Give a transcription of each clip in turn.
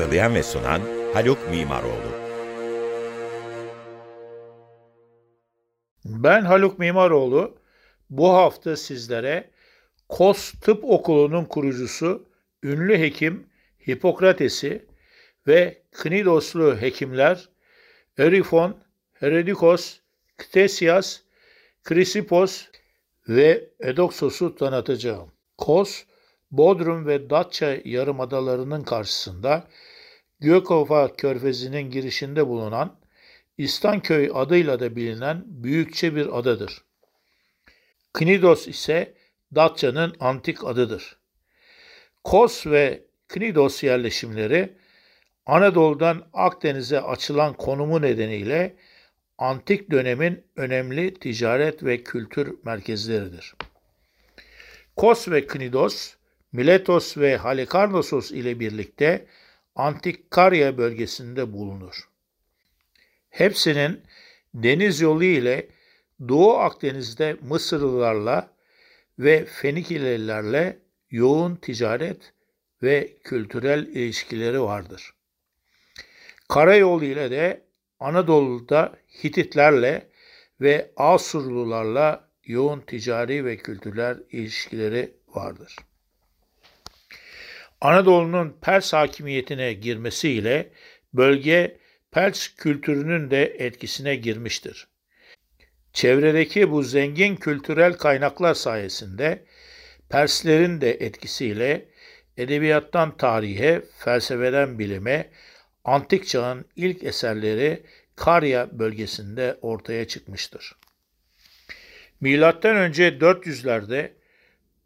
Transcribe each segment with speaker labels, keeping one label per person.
Speaker 1: Hazırlayan ve sunan Haluk Mimaroğlu.
Speaker 2: Ben Haluk Mimaroğlu. Bu hafta sizlere Kos Tıp Okulu'nun kurucusu, ünlü hekim Hipokrates'i ve Knidoslu hekimler Erifon, Herodikos, Ktesias, Krisipos ve Edoksos'u tanıtacağım. Kos, Bodrum ve Datça yarımadalarının karşısında Gökova Körfezi'nin girişinde bulunan İstanköy adıyla da bilinen büyükçe bir adadır. Knidos ise Datça'nın antik adıdır. Kos ve Knidos yerleşimleri Anadolu'dan Akdeniz'e açılan konumu nedeniyle antik dönemin önemli ticaret ve kültür merkezleridir. Kos ve Knidos Miletos ve Halikarnassos ile birlikte Antik Karya bölgesinde bulunur. Hepsinin deniz yolu ile Doğu Akdeniz'de Mısırlılarla ve Fenikililerle yoğun ticaret ve kültürel ilişkileri vardır. Karayolu ile de Anadolu'da Hititlerle ve Asurlularla yoğun ticari ve kültürel ilişkileri vardır. Anadolu'nun Pers hakimiyetine girmesiyle bölge Pers kültürünün de etkisine girmiştir. Çevredeki bu zengin kültürel kaynaklar sayesinde Perslerin de etkisiyle edebiyattan tarihe, felsefeden bilime, antik çağın ilk eserleri Karya bölgesinde ortaya çıkmıştır. Milattan önce 400'lerde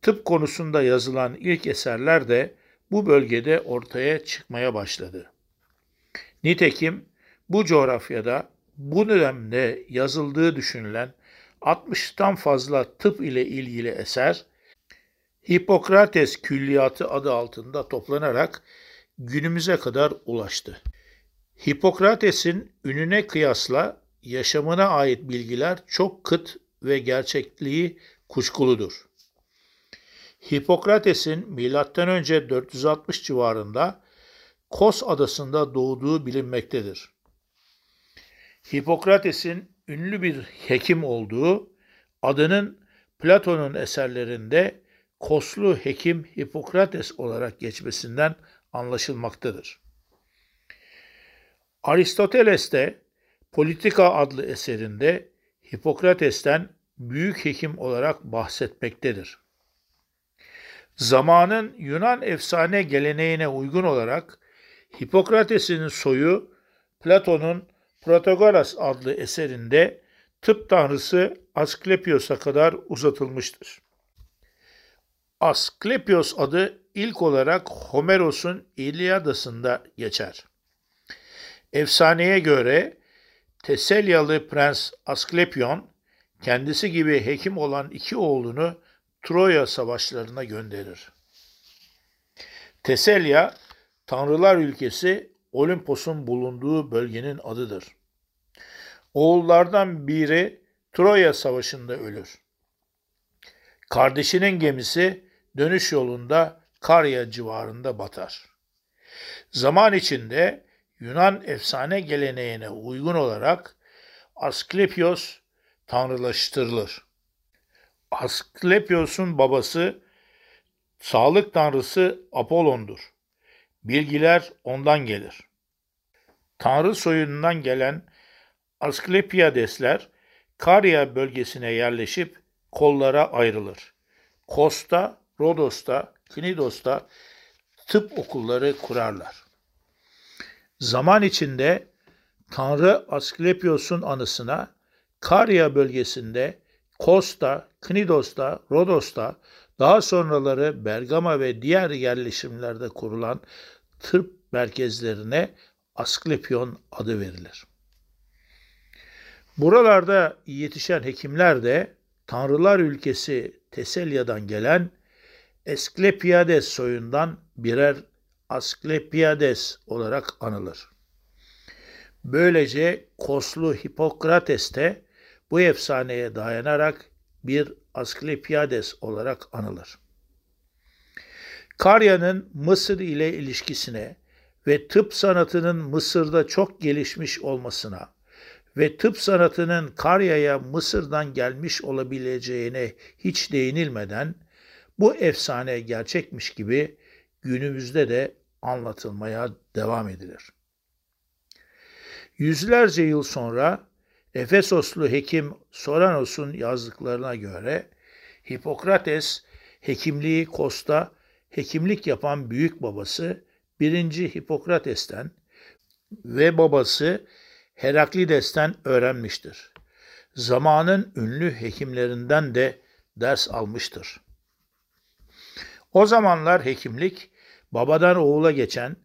Speaker 2: tıp konusunda yazılan ilk eserler de bu bölgede ortaya çıkmaya başladı. Nitekim bu coğrafyada bu dönemde yazıldığı düşünülen 60'tan fazla tıp ile ilgili eser Hipokrates Külliyatı adı altında toplanarak günümüze kadar ulaştı. Hipokrates'in ününe kıyasla yaşamına ait bilgiler çok kıt ve gerçekliği kuşkuludur. Hipokrates'in M.Ö. 460 civarında Kos adasında doğduğu bilinmektedir. Hipokrates'in ünlü bir hekim olduğu adının Platon'un eserlerinde Koslu hekim Hipokrates olarak geçmesinden anlaşılmaktadır. Aristoteles de Politika adlı eserinde Hipokrates'ten büyük hekim olarak bahsetmektedir. Zamanın Yunan efsane geleneğine uygun olarak Hipokrates'in soyu Platon'un Protagoras adlı eserinde tıp tanrısı Asklepios'a kadar uzatılmıştır. Asklepios adı ilk olarak Homeros'un İlyadası'nda geçer. Efsaneye göre Teselyalı Prens Asklepion kendisi gibi hekim olan iki oğlunu Troya savaşlarına gönderir. Teselya, Tanrılar ülkesi Olimpos'un bulunduğu bölgenin adıdır. Oğullardan biri Troya savaşında ölür. Kardeşinin gemisi dönüş yolunda Karya civarında batar. Zaman içinde Yunan efsane geleneğine uygun olarak Asklepios tanrılaştırılır. Asklepios'un babası sağlık tanrısı Apollon'dur. Bilgiler ondan gelir. Tanrı soyundan gelen Asklepiadesler Karya bölgesine yerleşip kollara ayrılır. Kosta, Rodos'ta, Knidos'ta tıp okulları kurarlar. Zaman içinde Tanrı Asklepios'un anısına Karya bölgesinde Kosta, Knidos'ta, Rodos'ta, daha sonraları Bergama ve diğer yerleşimlerde kurulan tıp merkezlerine Asklepion adı verilir. Buralarda yetişen hekimler de Tanrılar ülkesi Teselya'dan gelen Esklepiades soyundan birer Asklepiades olarak anılır. Böylece Koslu Hipokrates de bu efsaneye dayanarak bir Asklepiades olarak anılır. Karya'nın Mısır ile ilişkisine ve tıp sanatının Mısır'da çok gelişmiş olmasına ve tıp sanatının Karya'ya Mısır'dan gelmiş olabileceğine hiç değinilmeden bu efsane gerçekmiş gibi günümüzde de anlatılmaya devam edilir. Yüzlerce yıl sonra Efesoslu hekim Soranos'un yazdıklarına göre Hipokrates hekimliği Kosta hekimlik yapan büyük babası 1. Hipokrates'ten ve babası Heraklides'ten öğrenmiştir. Zamanın ünlü hekimlerinden de ders almıştır. O zamanlar hekimlik babadan oğula geçen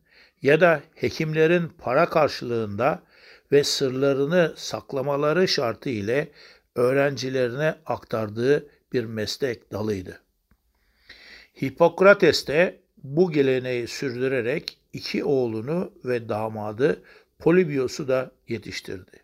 Speaker 2: ya da hekimlerin para karşılığında ve sırlarını saklamaları şartı ile öğrencilerine aktardığı bir meslek dalıydı. Hipokrates de bu geleneği sürdürerek iki oğlunu ve damadı Polibios'u da yetiştirdi.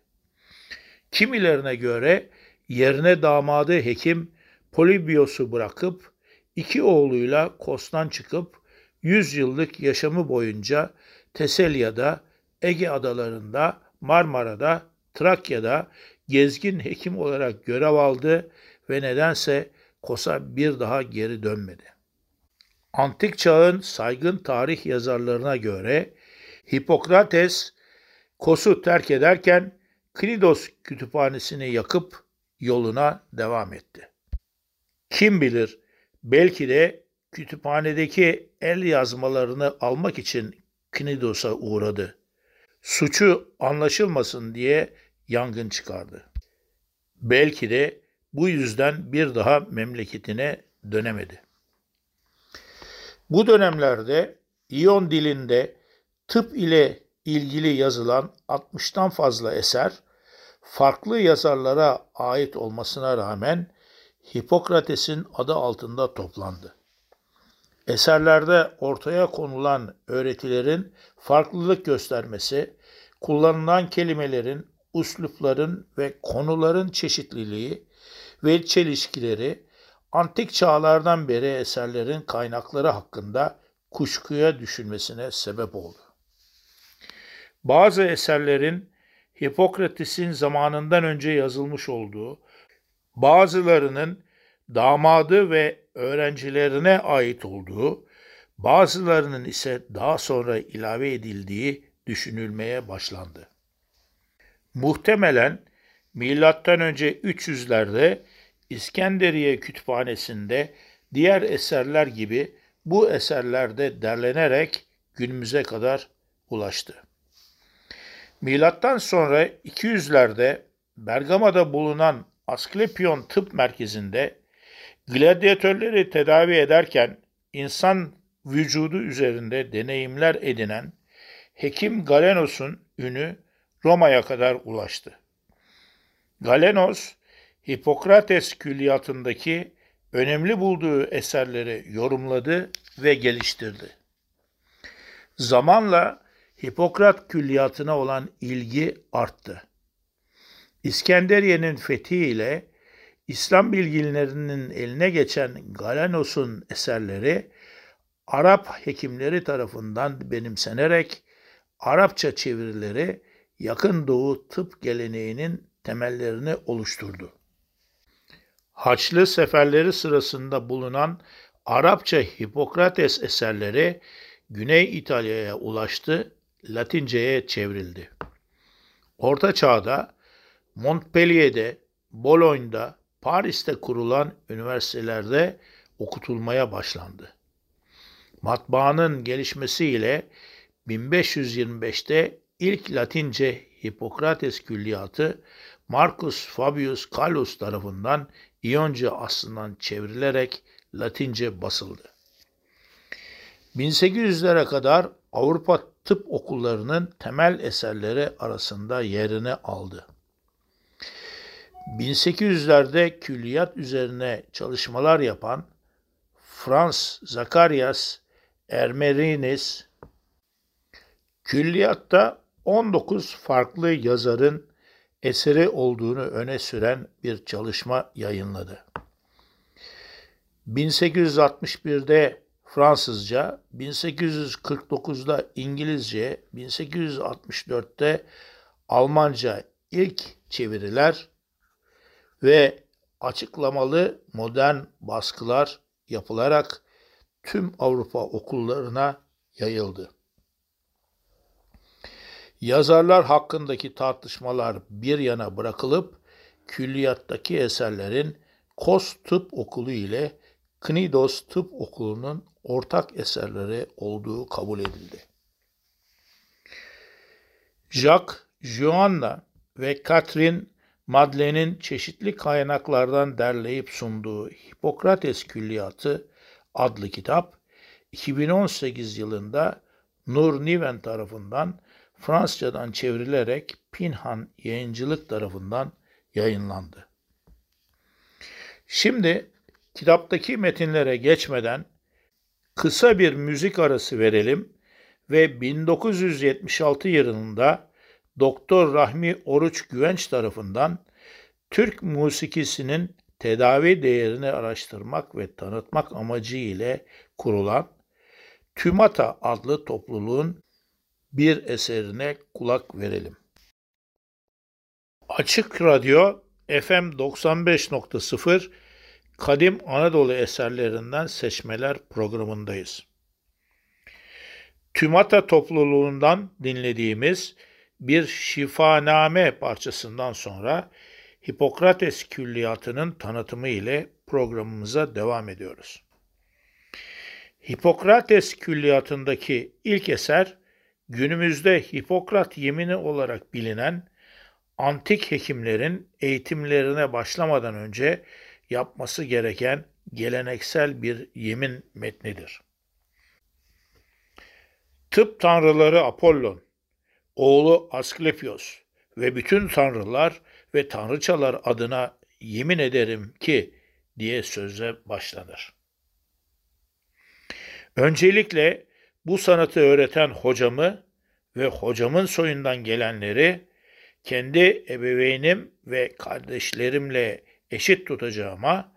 Speaker 2: Kimilerine göre yerine damadı hekim Polibios'u bırakıp iki oğluyla Kos'tan çıkıp 100 yıllık yaşamı boyunca Teselya'da, Ege adalarında, Marmara'da, Trakya'da gezgin hekim olarak görev aldı ve nedense Kos'a bir daha geri dönmedi. Antik çağın saygın tarih yazarlarına göre Hipokrates Kos'u terk ederken Knidos kütüphanesini yakıp yoluna devam etti. Kim bilir belki de kütüphanedeki el yazmalarını almak için Knidos'a uğradı. Suçu anlaşılmasın diye yangın çıkardı. Belki de bu yüzden bir daha memleketine dönemedi. Bu dönemlerde İyon dilinde tıp ile ilgili yazılan 60'tan fazla eser farklı yazarlara ait olmasına rağmen Hipokrates'in adı altında toplandı. Eserlerde ortaya konulan öğretilerin farklılık göstermesi, kullanılan kelimelerin, uslupların ve konuların çeşitliliği ve çelişkileri antik çağlardan beri eserlerin kaynakları hakkında kuşkuya düşünmesine sebep oldu. Bazı eserlerin Hipokrates'in zamanından önce yazılmış olduğu, bazılarının damadı ve öğrencilerine ait olduğu, bazılarının ise daha sonra ilave edildiği düşünülmeye başlandı. Muhtemelen milattan önce 300'lerde İskenderiye Kütüphanesi'nde diğer eserler gibi bu eserlerde derlenerek günümüze kadar ulaştı. Milattan sonra 200'lerde Bergama'da bulunan Asklepion Tıp Merkezi'nde gladyatörleri tedavi ederken insan vücudu üzerinde deneyimler edinen Hekim Galenos'un ünü Roma'ya kadar ulaştı. Galenos, Hipokrates külliyatındaki önemli bulduğu eserleri yorumladı ve geliştirdi. Zamanla Hipokrat külliyatına olan ilgi arttı. İskenderiye'nin fethi ile İslam bilginlerinin eline geçen Galenos'un eserleri Arap hekimleri tarafından benimsenerek Arapça çevirileri Yakın Doğu tıp geleneğinin temellerini oluşturdu. Haçlı seferleri sırasında bulunan Arapça Hipokrates eserleri Güney İtalya'ya ulaştı, Latince'ye çevrildi. Orta Çağ'da Montpellier'de, Bologne'da, Paris'te kurulan üniversitelerde okutulmaya başlandı. Matbaanın gelişmesiyle 1525'te ilk Latince Hipokrates külliyatı Marcus Fabius Gallus tarafından İyonca aslından çevrilerek Latince basıldı. 1800'lere kadar Avrupa tıp okullarının temel eserleri arasında yerini aldı. 1800'lerde külliyat üzerine çalışmalar yapan Frans Zacharias Ermerinis külliyatta 19 farklı yazarın eseri olduğunu öne süren bir çalışma yayınladı. 1861'de Fransızca, 1849'da İngilizce, 1864'te Almanca ilk çeviriler ve açıklamalı modern baskılar yapılarak tüm Avrupa okullarına yayıldı. Yazarlar hakkındaki tartışmalar bir yana bırakılıp külliyattaki eserlerin Kos Tıp Okulu ile Knidos Tıp Okulu'nun ortak eserleri olduğu kabul edildi. Jacques, Joanna ve Catherine Madeleine'in çeşitli kaynaklardan derleyip sunduğu Hipokrates Külliyatı adlı kitap 2018 yılında Nur Niven tarafından Fransızcadan çevrilerek Pinhan Yayıncılık tarafından yayınlandı. Şimdi kitaptaki metinlere geçmeden kısa bir müzik arası verelim ve 1976 yılında Doktor Rahmi Oruç Güvenç tarafından Türk musikisinin tedavi değerini araştırmak ve tanıtmak amacı ile kurulan TÜMATA adlı topluluğun bir eserine kulak verelim. Açık Radyo FM 95.0 Kadim Anadolu eserlerinden seçmeler programındayız. TÜMATA topluluğundan dinlediğimiz bir şifaname parçasından sonra Hipokrates külliyatının tanıtımı ile programımıza devam ediyoruz. Hipokrates külliyatındaki ilk eser günümüzde Hipokrat yemini olarak bilinen antik hekimlerin eğitimlerine başlamadan önce yapması gereken geleneksel bir yemin metnidir. Tıp tanrıları Apollon, oğlu Asklepios ve bütün tanrılar ve tanrıçalar adına yemin ederim ki diye sözle başlanır. Öncelikle bu sanatı öğreten hocamı ve hocamın soyundan gelenleri kendi ebeveynim ve kardeşlerimle eşit tutacağıma,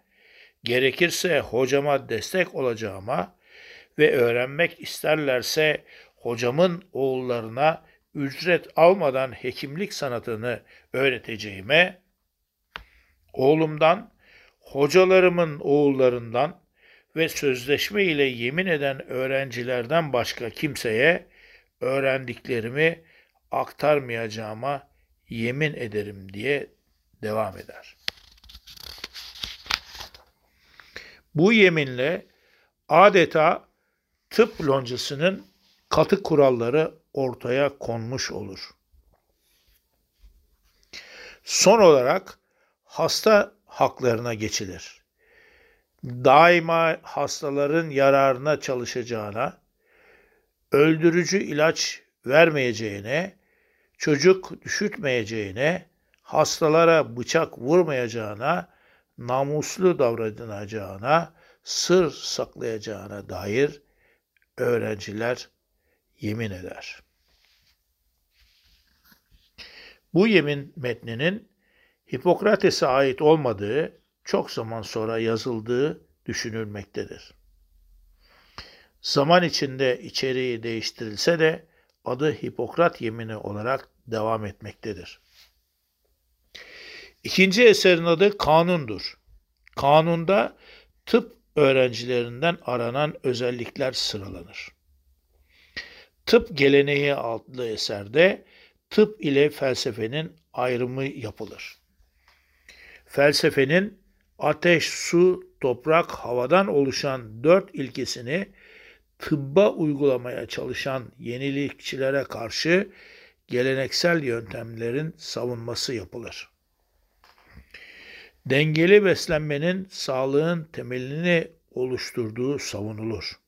Speaker 2: gerekirse hocama destek olacağıma ve öğrenmek isterlerse hocamın oğullarına ücret almadan hekimlik sanatını öğreteceğime, oğlumdan, hocalarımın oğullarından ve sözleşme ile yemin eden öğrencilerden başka kimseye öğrendiklerimi aktarmayacağıma yemin ederim diye devam eder. Bu yeminle adeta tıp loncasının katı kuralları ortaya konmuş olur. Son olarak hasta haklarına geçilir. Daima hastaların yararına çalışacağına, öldürücü ilaç vermeyeceğine, çocuk düşürtmeyeceğine, hastalara bıçak vurmayacağına, namuslu davranacağına, sır saklayacağına dair öğrenciler yemin eder. Bu yemin metninin Hipokrates'e ait olmadığı çok zaman sonra yazıldığı düşünülmektedir. Zaman içinde içeriği değiştirilse de adı Hipokrat yemini olarak devam etmektedir. İkinci eserin adı Kanundur. Kanunda tıp öğrencilerinden aranan özellikler sıralanır. Tıp Geleneği adlı eserde tıp ile felsefenin ayrımı yapılır. Felsefenin ateş, su, toprak, havadan oluşan dört ilkesini tıbba uygulamaya çalışan yenilikçilere karşı geleneksel yöntemlerin savunması yapılır. Dengeli beslenmenin sağlığın temelini oluşturduğu savunulur.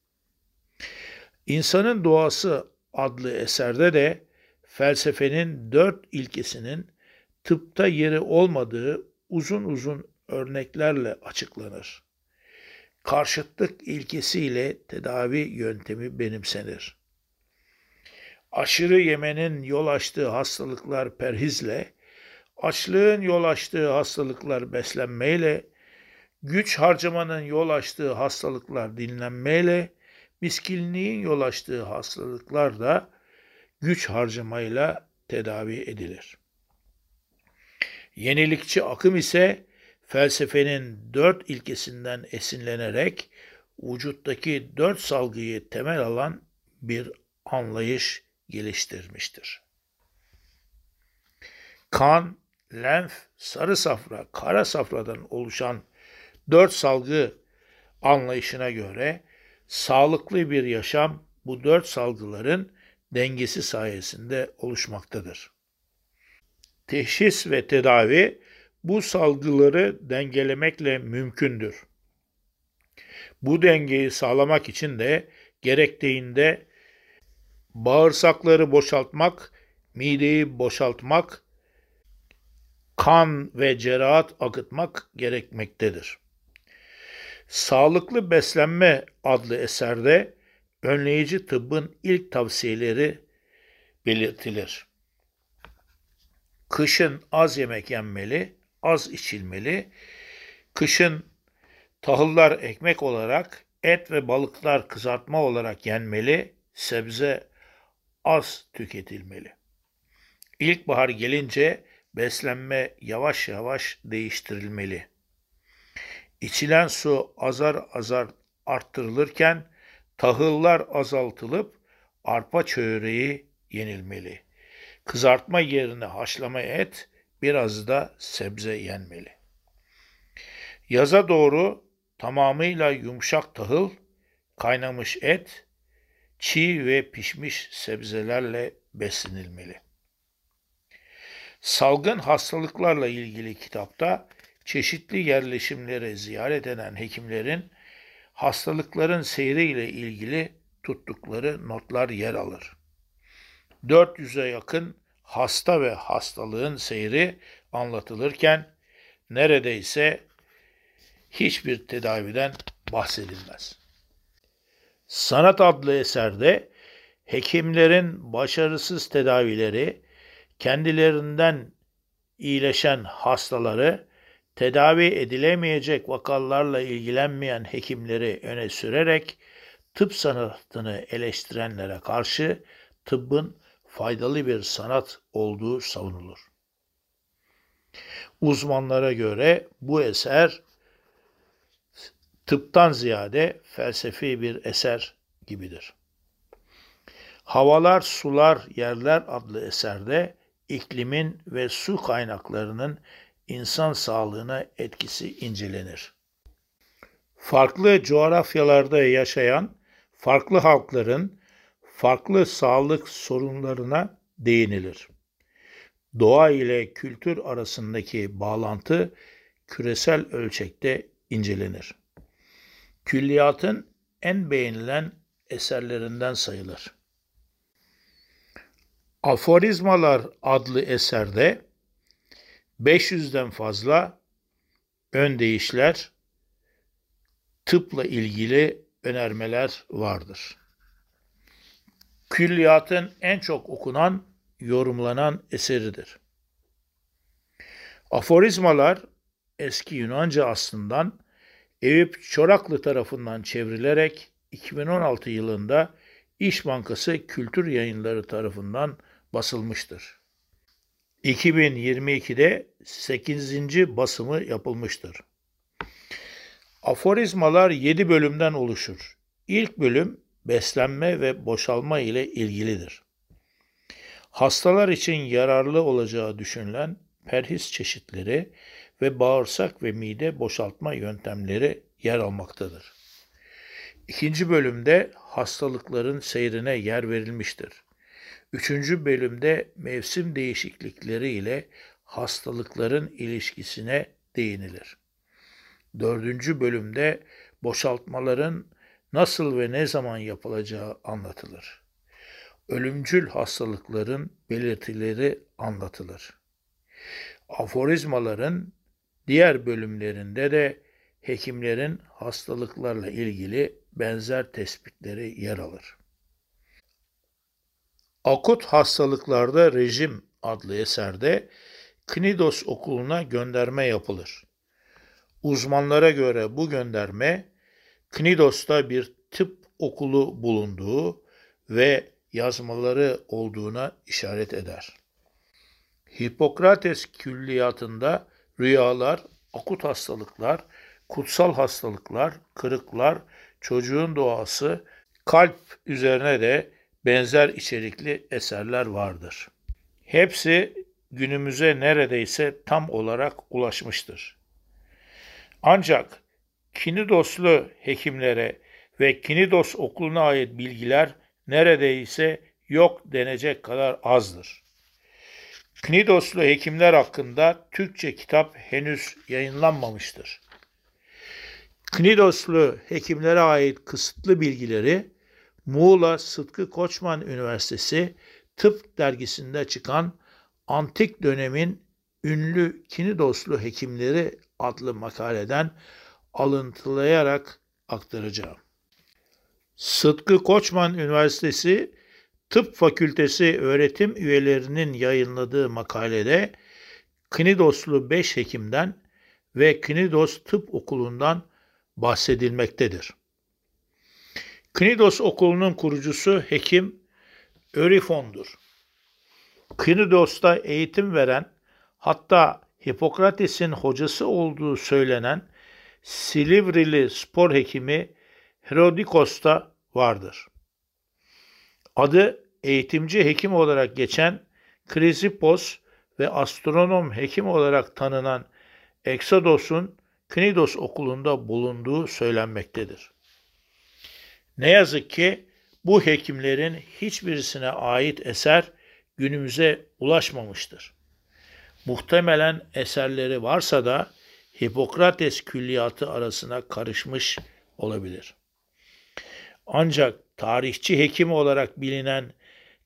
Speaker 2: İnsanın Doğası adlı eserde de felsefenin dört ilkesinin tıpta yeri olmadığı uzun uzun örneklerle açıklanır. Karşıtlık ilkesiyle tedavi yöntemi benimsenir. Aşırı yemenin yol açtığı hastalıklar perhizle, açlığın yol açtığı hastalıklar beslenmeyle, güç harcamanın yol açtığı hastalıklar dinlenmeyle, miskinliğin yol açtığı hastalıklar da güç harcamayla tedavi edilir. Yenilikçi akım ise felsefenin dört ilkesinden esinlenerek vücuttaki dört salgıyı temel alan bir anlayış geliştirmiştir. Kan, lenf, sarı safra, kara safradan oluşan dört salgı anlayışına göre sağlıklı bir yaşam bu dört salgıların dengesi sayesinde oluşmaktadır. Teşhis ve tedavi bu salgıları dengelemekle mümkündür. Bu dengeyi sağlamak için de gerektiğinde bağırsakları boşaltmak, mideyi boşaltmak, kan ve cerahat akıtmak gerekmektedir. Sağlıklı Beslenme adlı eserde önleyici tıbbın ilk tavsiyeleri belirtilir. Kışın az yemek yenmeli, az içilmeli. Kışın tahıllar ekmek olarak, et ve balıklar kızartma olarak yenmeli, sebze az tüketilmeli. İlkbahar gelince beslenme yavaş yavaş değiştirilmeli. İçilen su azar azar arttırılırken tahıllar azaltılıp arpa çöreği yenilmeli. Kızartma yerine haşlama et, biraz da sebze yenmeli. Yaza doğru tamamıyla yumuşak tahıl, kaynamış et, çiğ ve pişmiş sebzelerle beslenilmeli. Salgın hastalıklarla ilgili kitapta çeşitli yerleşimleri ziyaret eden hekimlerin hastalıkların seyriyle ilgili tuttukları notlar yer alır. 400'e yakın hasta ve hastalığın seyri anlatılırken neredeyse hiçbir tedaviden bahsedilmez. Sanat adlı eserde hekimlerin başarısız tedavileri, kendilerinden iyileşen hastaları, tedavi edilemeyecek vakalarla ilgilenmeyen hekimleri öne sürerek tıp sanatını eleştirenlere karşı tıbbın faydalı bir sanat olduğu savunulur. Uzmanlara göre bu eser tıptan ziyade felsefi bir eser gibidir. Havalar, Sular, Yerler adlı eserde iklimin ve su kaynaklarının insan sağlığına etkisi incelenir. Farklı coğrafyalarda yaşayan farklı halkların farklı sağlık sorunlarına değinilir. Doğa ile kültür arasındaki bağlantı küresel ölçekte incelenir. Külliyatın en beğenilen eserlerinden sayılır. Aforizmalar adlı eserde 500'den fazla ön değişler, tıpla ilgili önermeler vardır. Külliyatın en çok okunan, yorumlanan eseridir. Aforizmalar eski Yunanca aslından Eyüp Çoraklı tarafından çevrilerek 2016 yılında İş Bankası Kültür Yayınları tarafından basılmıştır. 2022'de 8. basımı yapılmıştır. Aforizmalar 7 bölümden oluşur. İlk bölüm beslenme ve boşalma ile ilgilidir. Hastalar için yararlı olacağı düşünülen perhis çeşitleri ve bağırsak ve mide boşaltma yöntemleri yer almaktadır. İkinci bölümde hastalıkların seyrine yer verilmiştir. Üçüncü bölümde mevsim değişiklikleri ile hastalıkların ilişkisine değinilir. Dördüncü bölümde boşaltmaların nasıl ve ne zaman yapılacağı anlatılır. Ölümcül hastalıkların belirtileri anlatılır. Aforizmaların diğer bölümlerinde de hekimlerin hastalıklarla ilgili benzer tespitleri yer alır. Akut hastalıklarda rejim adlı eserde Knidos okuluna gönderme yapılır. Uzmanlara göre bu gönderme Knidos'ta bir tıp okulu bulunduğu ve yazmaları olduğuna işaret eder. Hipokrates külliyatında rüyalar, akut hastalıklar, kutsal hastalıklar, kırıklar, çocuğun doğası, kalp üzerine de benzer içerikli eserler vardır. Hepsi günümüze neredeyse tam olarak ulaşmıştır. Ancak Kinidoslu hekimlere ve Kinidos okuluna ait bilgiler neredeyse yok denecek kadar azdır. Knidoslu hekimler hakkında Türkçe kitap henüz yayınlanmamıştır. Knidoslu hekimlere ait kısıtlı bilgileri Muğla Sıtkı Koçman Üniversitesi Tıp dergisinde çıkan Antik dönemin ünlü Kinidoslu hekimleri adlı makaleden alıntılayarak aktaracağım. Sıtkı Koçman Üniversitesi Tıp Fakültesi öğretim üyelerinin yayınladığı makalede Knidoslu 5 hekimden ve Knidos Tıp Okulu'ndan bahsedilmektedir. Knidos Okulu'nun kurucusu hekim Örifon'dur. Knidos'ta eğitim veren hatta Hipokrates'in hocası olduğu söylenen Silivrili spor hekimi Herodikos da vardır. Adı eğitimci hekim olarak geçen Krisipos ve astronom hekim olarak tanınan Exodos'un Knidos okulunda bulunduğu söylenmektedir. Ne yazık ki bu hekimlerin hiçbirisine ait eser günümüze ulaşmamıştır. Muhtemelen eserleri varsa da Hipokrates külliyatı arasına karışmış olabilir. Ancak tarihçi hekim olarak bilinen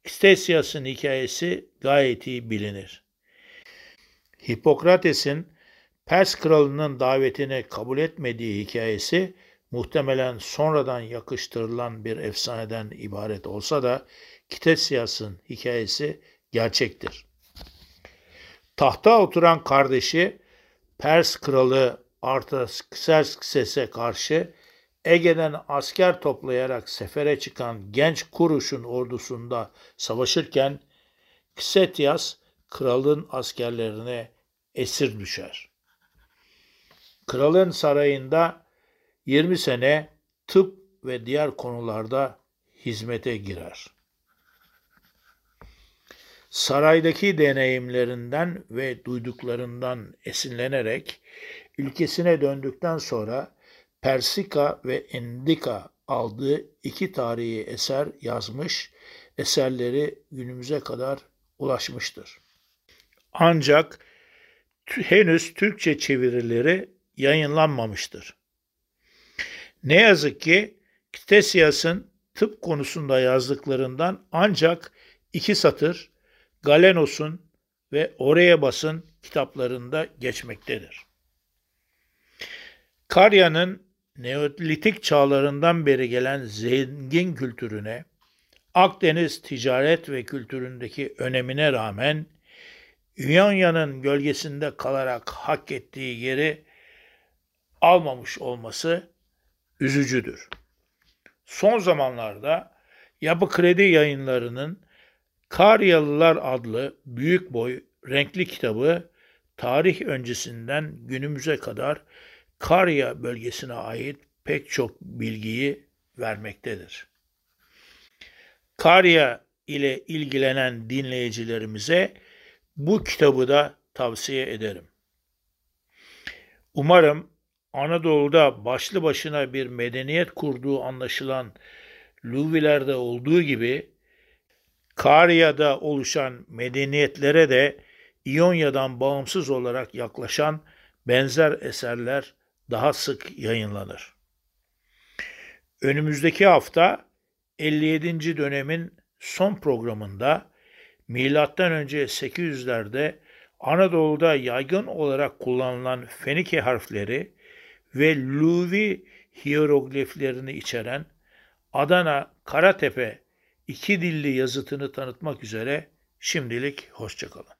Speaker 2: Kstesias'ın hikayesi gayet iyi bilinir. Hipokrates'in Pers kralının davetini kabul etmediği hikayesi muhtemelen sonradan yakıştırılan bir efsaneden ibaret olsa da Kitesias'ın hikayesi gerçektir. Tahta oturan kardeşi Pers kralı Artaxerxes'e karşı Ege'den asker toplayarak sefere çıkan genç Kuruş'un ordusunda savaşırken Ksetias kralın askerlerine esir düşer. Kralın sarayında 20 sene tıp ve diğer konularda hizmete girer. Saraydaki deneyimlerinden ve duyduklarından esinlenerek ülkesine döndükten sonra Persika ve Endika aldığı iki tarihi eser yazmış, eserleri günümüze kadar ulaşmıştır. Ancak henüz Türkçe çevirileri yayınlanmamıştır. Ne yazık ki Ktesias'ın tıp konusunda yazdıklarından ancak iki satır Galenos'un ve Oreabas'ın kitaplarında geçmektedir. Karya'nın Neolitik çağlarından beri gelen zengin kültürüne, Akdeniz ticaret ve kültüründeki önemine rağmen Ünyanya'nın gölgesinde kalarak hak ettiği yeri almamış olması üzücüdür. Son zamanlarda Yapı Kredi yayınlarının Karyalılar adlı büyük boy renkli kitabı tarih öncesinden günümüze kadar Karya bölgesine ait pek çok bilgiyi vermektedir. Karya ile ilgilenen dinleyicilerimize bu kitabı da tavsiye ederim. Umarım Anadolu'da başlı başına bir medeniyet kurduğu anlaşılan Luviler'de olduğu gibi Karya'da oluşan medeniyetlere de İonya'dan bağımsız olarak yaklaşan benzer eserler daha sık yayınlanır. Önümüzdeki hafta 57. dönemin son programında milattan önce 800'lerde Anadolu'da yaygın olarak kullanılan Fenike harfleri ve Luvi hierogliflerini içeren Adana Karatepe iki dilli yazıtını tanıtmak üzere şimdilik hoşçakalın.